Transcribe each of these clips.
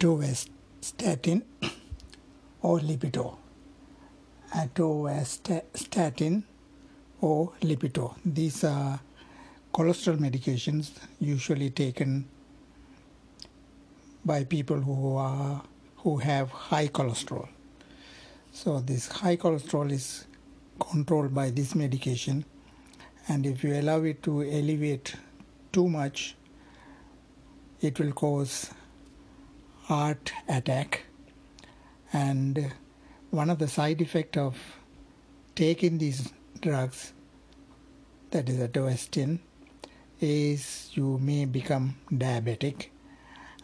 atorvastatin or Lipitor. Atorvastatin or Lipitor. These are cholesterol medications usually taken by people who are who have high cholesterol. So this high cholesterol is controlled by this medication and if you allow it to elevate too much it will cause heart attack. And one of the side effect of taking these drugs that is atorvastatin is you may become diabetic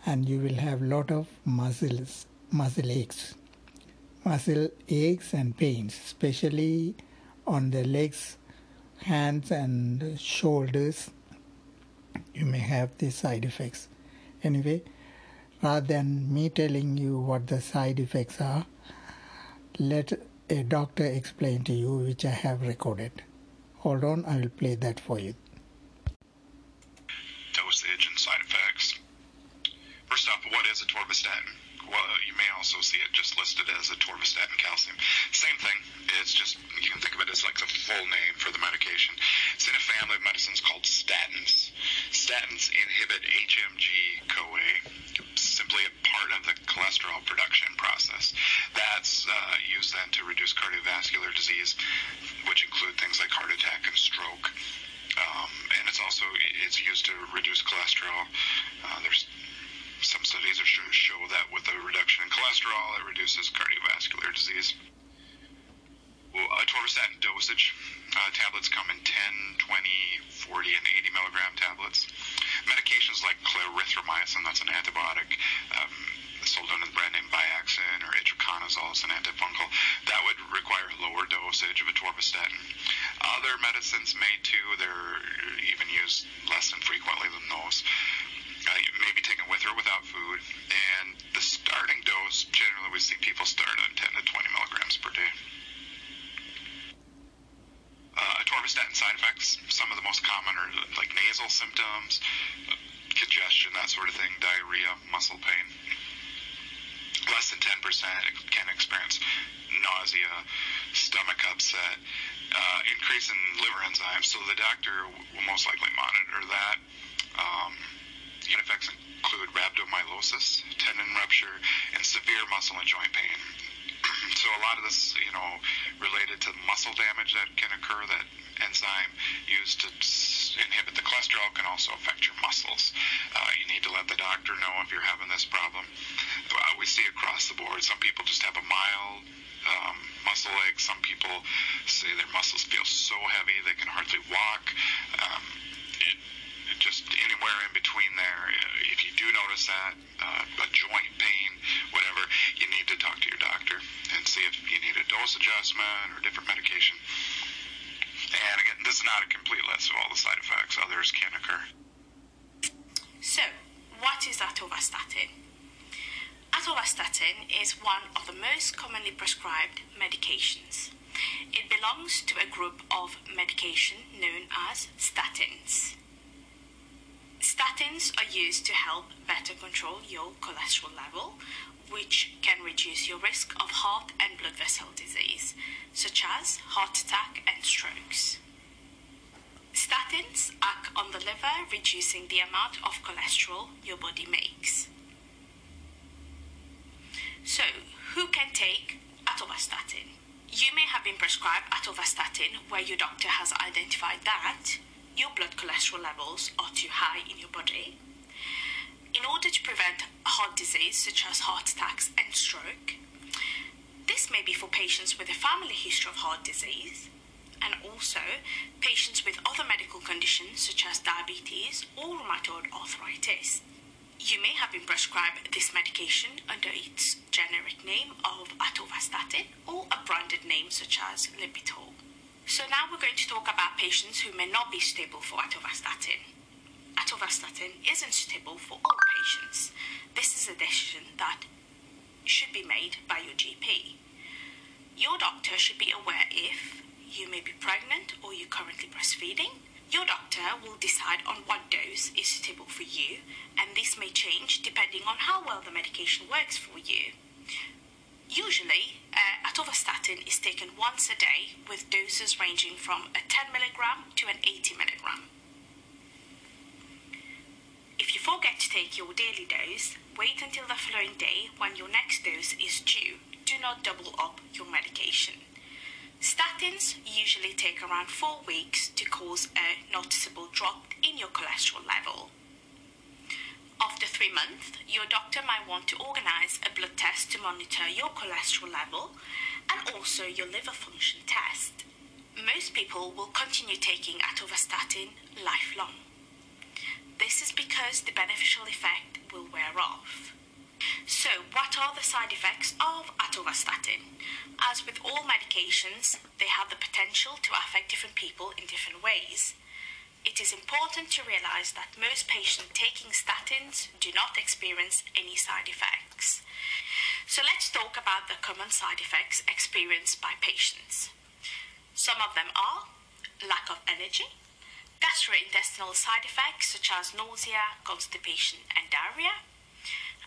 and you will have lot of muscles muscle aches. Muscle aches and pains especially on the legs hands and shoulders. You may have these side effects. Anyway rather than me telling you what the side effects are let a doctor explain to you which i have recorded hold on i will play that for you dosage and side effects first off what is atorvastatin well, you may also see it just listed as atorvastatin calcium. Same thing. It's just you can think of it as like the full name for the medication. It's in a family of medicines called statins. Statins inhibit HMG CoA, simply a part of the cholesterol production process. That's uh, used then to reduce cardiovascular disease, which include things like heart attack and stroke. Um, and it's also it's used to reduce cholesterol. Uh, there's some studies are show, show that with a reduction in cholesterol, it reduces cardiovascular disease. Well, atorvastatin dosage. Uh, tablets come in 10, 20, 40, and 80 milligram tablets. Medications like clarithromycin, that's an antibiotic, um, sold under the brand name Biaxin, or itraconazole, it's an antifungal, that would require a lower dosage of atorvastatin. Other medicines may too, they're even used less than frequently than those uh, may be taken with or without food. And the starting dose, generally we see people start on 10 to 20 milligrams per day. Uh, atorvastatin side effects, some of the most common are like nasal symptoms, congestion, that sort of thing, diarrhea, muscle pain. Less than 10% can experience nausea, stomach upset, uh, increase in liver enzymes. So the doctor will most likely monitor that. Um, effects include rhabdomyolysis, tendon rupture, and severe muscle and joint pain. so a lot of this, you know, related to muscle damage that can occur, that enzyme used to inhibit the cholesterol can also affect your muscles. Uh, you need to let the doctor know if you're having this problem. Uh, we see across the board, some people just have a mild um, muscle ache. Some people say their muscles feel so heavy they can hardly walk. Um, it, just anywhere in between there. If you do notice that, uh, a joint pain, whatever, you need to talk to your doctor and see if you need a dose adjustment or different medication. And again, this is not a complete list of all the side effects. Others can occur. So, what is atorvastatin? Atorvastatin is one of the most commonly prescribed medications. It belongs to a group of medication known as statins. Statins are used to help better control your cholesterol level, which can reduce your risk of heart and blood vessel disease, such as heart attack and strokes. Statins act on the liver, reducing the amount of cholesterol your body makes. So, who can take atorvastatin? You may have been prescribed atorvastatin where your doctor has identified that your blood cholesterol levels are too high in your body. In order to prevent heart disease such as heart attacks and stroke, this may be for patients with a family history of heart disease and also patients with other medical conditions such as diabetes or rheumatoid arthritis. You may have been prescribed this medication under its generic name of atorvastatin or a branded name such as Lipitor. So now we're going to talk about patients who may not be suitable for atorvastatin. Atorvastatin isn't suitable for all patients. This is a decision that should be made by your GP. Your doctor should be aware if you may be pregnant or you're currently breastfeeding. Your doctor will decide on what dose is suitable for you, and this may change depending on how well the medication works for you. Usually, uh, atorvastatin is taken once a day with doses ranging from a 10 milligram to an 80 milligram. If you forget to take your daily dose, wait until the following day when your next dose is due. Do not double up your medication. Statins usually take around four weeks to cause a noticeable drop in your cholesterol level. After three months, your doctor might want to organize a blood test to monitor your cholesterol level and also your liver function test. Most people will continue taking atorvastatin lifelong. This is because the beneficial effect will wear off. So, what are the side effects of atorvastatin? As with all medications, they have the potential to affect different people in different ways. It is important to realize that most patients taking statins do not experience any side effects. So let's talk about the common side effects experienced by patients. Some of them are lack of energy, gastrointestinal side effects such as nausea, constipation, and diarrhea,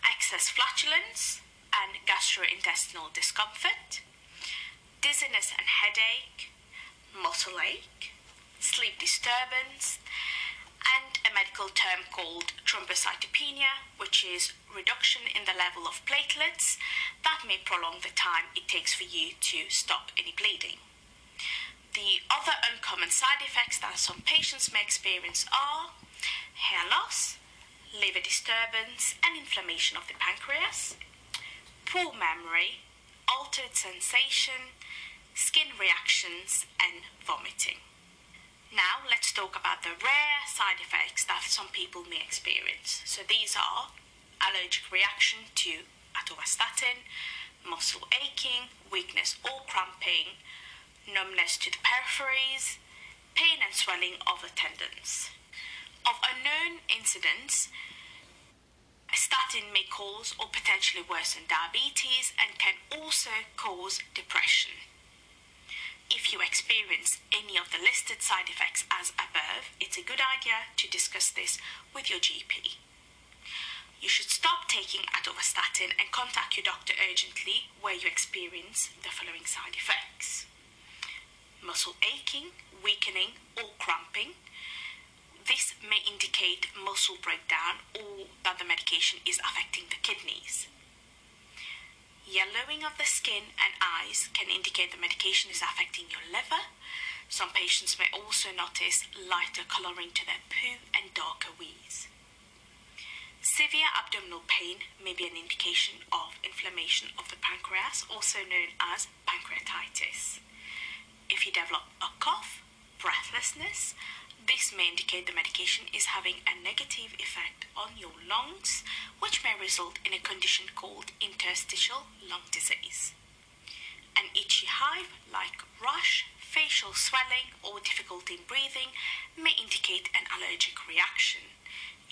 excess flatulence and gastrointestinal discomfort, dizziness and headache, muscle ache, sleep disturbance, and a medical term called thrombocytopenia, which is reduction in the level of platelets that may prolong the time it takes for you to stop any bleeding. The other uncommon side effects that some patients may experience are hair loss, liver disturbance, and inflammation of the pancreas, poor memory, altered sensation, skin reactions, and vomiting. Now, let's talk about the rare side effects that some people may experience. So, these are allergic reaction to atorvastatin, muscle aching, weakness or cramping, numbness to the peripheries, pain and swelling of the tendons. Of unknown incidence, statin may cause or potentially worsen diabetes and can also cause depression. If you experience any of the listed side effects as above, it's a good idea to discuss this with your GP. You should stop taking atorvastatin and contact your doctor urgently where you experience the following side effects muscle aching, weakening, or cramping. This may indicate muscle breakdown or that the medication is affecting the kidneys. Yellowing of the skin and eyes can indicate the medication is affecting your liver. Some patients may also notice lighter coloring to their poo and darker wees. Severe abdominal pain may be an indication of inflammation of the pancreas, also known as pancreatitis. If you develop a cough, this may indicate the medication is having a negative effect on your lungs, which may result in a condition called interstitial lung disease. An itchy hive like rash, facial swelling, or difficulty in breathing may indicate an allergic reaction.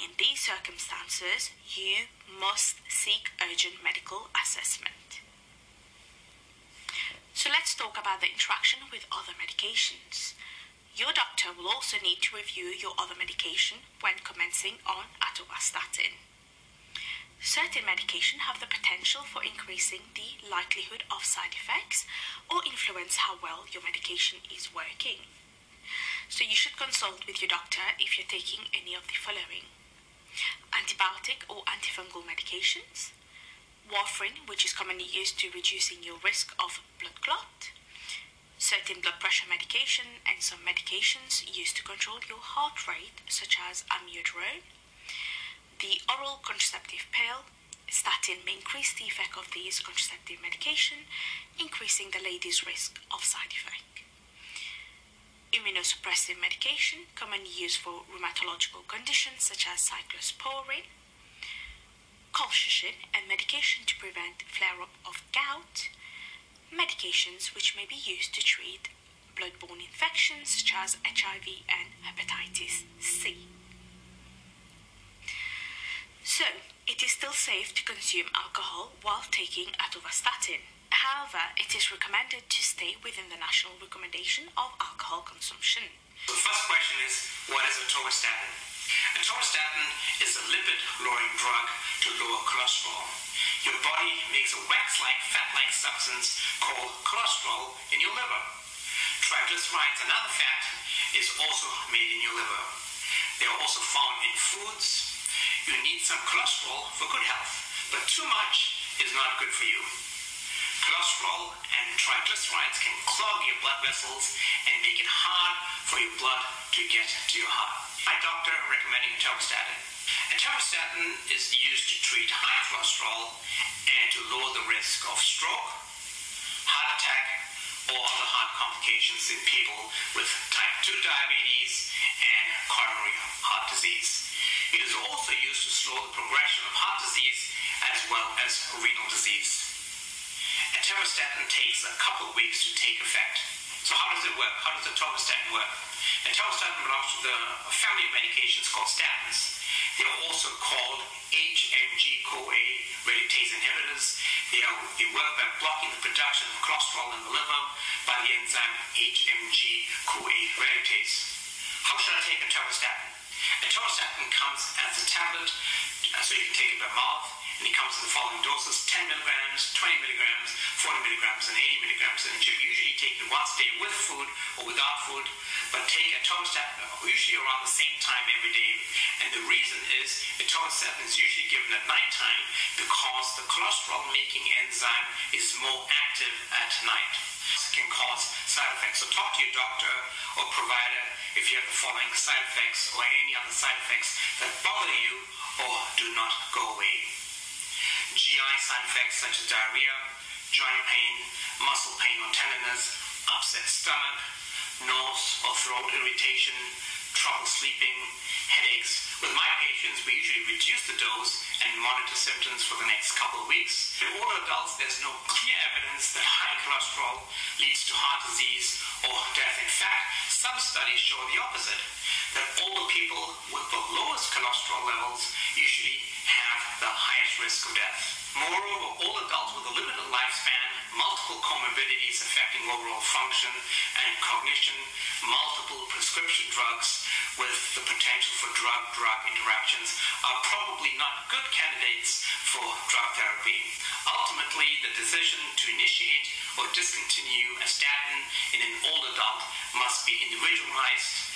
In these circumstances, you must seek urgent medical assessment. So let's talk about the interaction with other medications. Your doctor will also need to review your other medication when commencing on atorvastatin. Certain medication have the potential for increasing the likelihood of side effects or influence how well your medication is working. So you should consult with your doctor if you're taking any of the following antibiotic or antifungal medications, warfarin, which is commonly used to reducing your risk of blood clot, certain blood pressure medication, and some medications used to control your heart rate, such as amiodarone. The oral contraceptive pill, statin, may increase the effect of these contraceptive medication, increasing the lady's risk of side effect. Immunosuppressive medication, commonly used for rheumatological conditions such as cyclosporin, colchicine, a medication to prevent flare-up of gout, medications which may be used to treat bloodborne infections such as HIV and hepatitis C. So, it is still safe to consume alcohol while taking atorvastatin. However, it is recommended to stay within the national recommendation of alcohol consumption. The first question is, what is atorvastatin? Atorvastatin is a lipid-lowering drug to lower cholesterol. Your body makes a wax-like, fat-like substance called cholesterol in your liver. Triglycerides, another fat, is also made in your liver. They are also found in foods. You need some cholesterol for good health, but too much is not good for you. Cholesterol and triglycerides can clog your blood vessels and make it hard for your blood to get to your heart. My doctor recommending atorvastatin. Atorvastatin is used to treat high cholesterol and to lower the risk of stroke, heart attack, or other heart complications in people with type 2 diabetes and coronary heart disease. It is also used to slow the progression of heart disease as well as renal disease. Atorvastatin takes a couple weeks to take effect. So how does it work? How does atorvastatin work? Atorvastatin belongs to the family of medications called statins. They are also called HMG-CoA reductase inhibitors. They, are, they work by blocking the production of cholesterol in the liver by the enzyme HMG-CoA reductase. How should I take atorvastatin? Atorvastatin comes as a tablet, uh, so you can take it by mouth and it comes in the following doses 10 milligrams, 20 milligrams, 40 milligrams, and 80 milligrams. And it should usually taken once a day with food or without food, but take atorvastatin usually around the same time every day. And the reason is atorvastatin is usually given at nighttime because the cholesterol making enzyme is more active at night. It can cause side effects. So talk to your doctor or provider if you have the following side effects or any other side effects that bother you or do not go away. GI side effects such as diarrhea, joint pain, muscle pain or tenderness, upset stomach, nose or throat irritation, trouble sleeping, headaches. With my patients, we usually reduce the dose and monitor symptoms for the next couple of weeks. In older adults, there's no clear evidence that high cholesterol leads to heart disease or death. In fact, some studies show the opposite, that older people with the lowest cholesterol levels usually have the highest risk of death. Moreover, all adults with a limited lifespan, multiple comorbidities affecting overall function and cognition, multiple prescription drugs with the potential for drug-drug interactions are probably not good candidates for drug therapy. Ultimately, the decision to initiate or discontinue a statin in an old adult must be individualized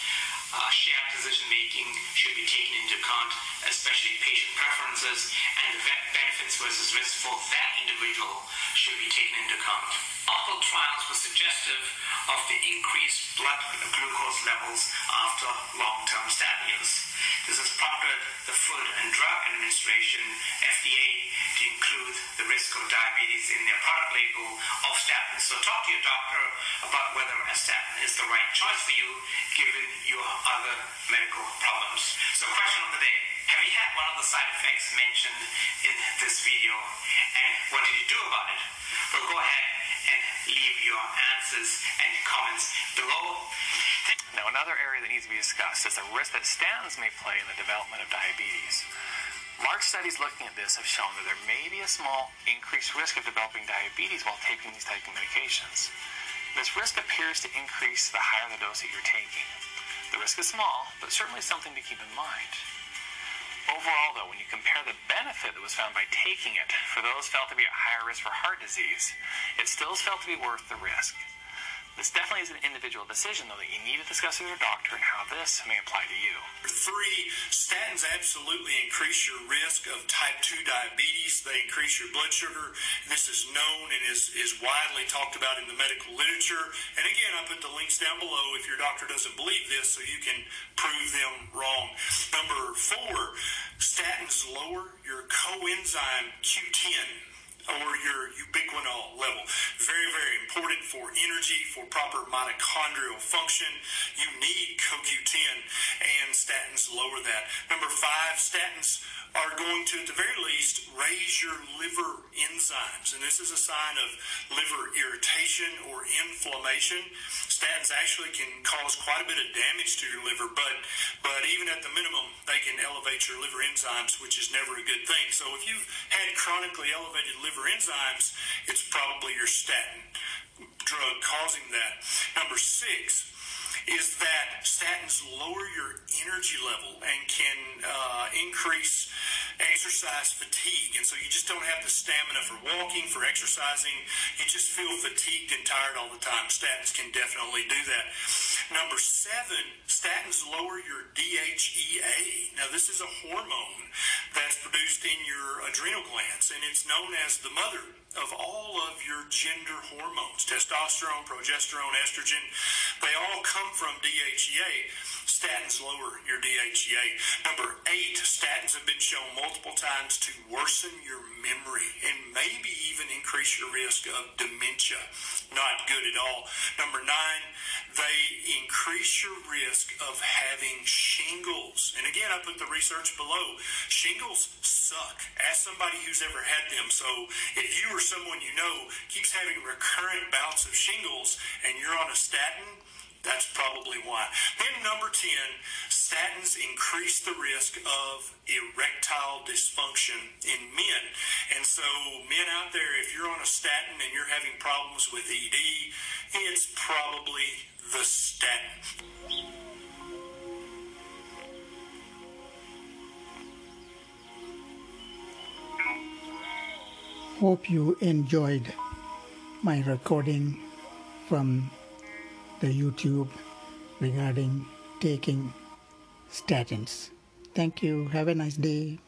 uh, shared decision making should be taken into account, especially patient preferences and the benefits versus risks for that individual should be taken into account. Multiple trials were suggestive of the increased blood glucose levels after long-term statin use. This has prompted the Food and Drug Administration, FDA, to include the risk of diabetes in their product label of statins. So talk to your doctor about whether a statin is the right choice for you given your other medical problems. So question of the day. Have you had one of the side effects mentioned in this video and what did you do about it? Well, go ahead and leave your answers and comments below. Now, another area that needs to be discussed is the risk that statins may play in the development of diabetes. Large studies looking at this have shown that there may be a small increased risk of developing diabetes while taking these type of medications. This risk appears to increase the higher the dose that you're taking. The risk is small, but certainly something to keep in mind. Overall, though, when you compare the benefit that was found by taking it for those felt to be at higher risk for heart disease, it still is felt to be worth the risk. This definitely is an individual decision, though, that you need to discuss with your doctor and how this may apply to you. Three, statins absolutely increase your risk of type 2 diabetes. They increase your blood sugar. This is known and is, is widely talked about in the medical literature. And again, I put the links down below if your doctor doesn't believe this so you can prove them wrong. Number four, statins lower your coenzyme Q10 or your ubiquinol level. Very, very important for energy, for proper mitochondrial function. You need CoQ10, and statins lower that. Number five, statins are going to, at the very least, raise your liver enzymes. And this is a sign of liver irritation or inflammation. Statins actually can cause quite a bit of damage to your liver, but, but even at the minimum, they can elevate your liver enzymes, which is never a good thing. So if you've had chronically elevated liver enzymes, it's probably your statin drug causing that. Number six, is that statins lower your energy level and can uh, increase exercise fatigue. And so you just don't have the stamina for walking, for exercising. You just feel fatigued and tired all the time. Statins can definitely do that. Number seven, statins lower your DHEA. Now, this is a hormone that's produced in your adrenal glands, and it's known as the mother of all of your gender hormones testosterone, progesterone, estrogen. They all come from DHEA. Statins lower your DHEA. Number eight, statins have been shown multiple times to worsen your memory and maybe even increase your risk of dementia. Not good at all. Number nine, they increase your risk of having shingles. And again, I put the research below. Shingles suck. Ask somebody who's ever had them. So if you someone you know keeps having recurrent bouts of shingles and you're on a statin, that's probably why. Then, number 10, statins increase the risk of erectile dysfunction in men. And so, men out there, if you're on a statin and you're having problems with ED, it's probably the statin. Hope you enjoyed my recording from the YouTube regarding taking statins. Thank you. Have a nice day.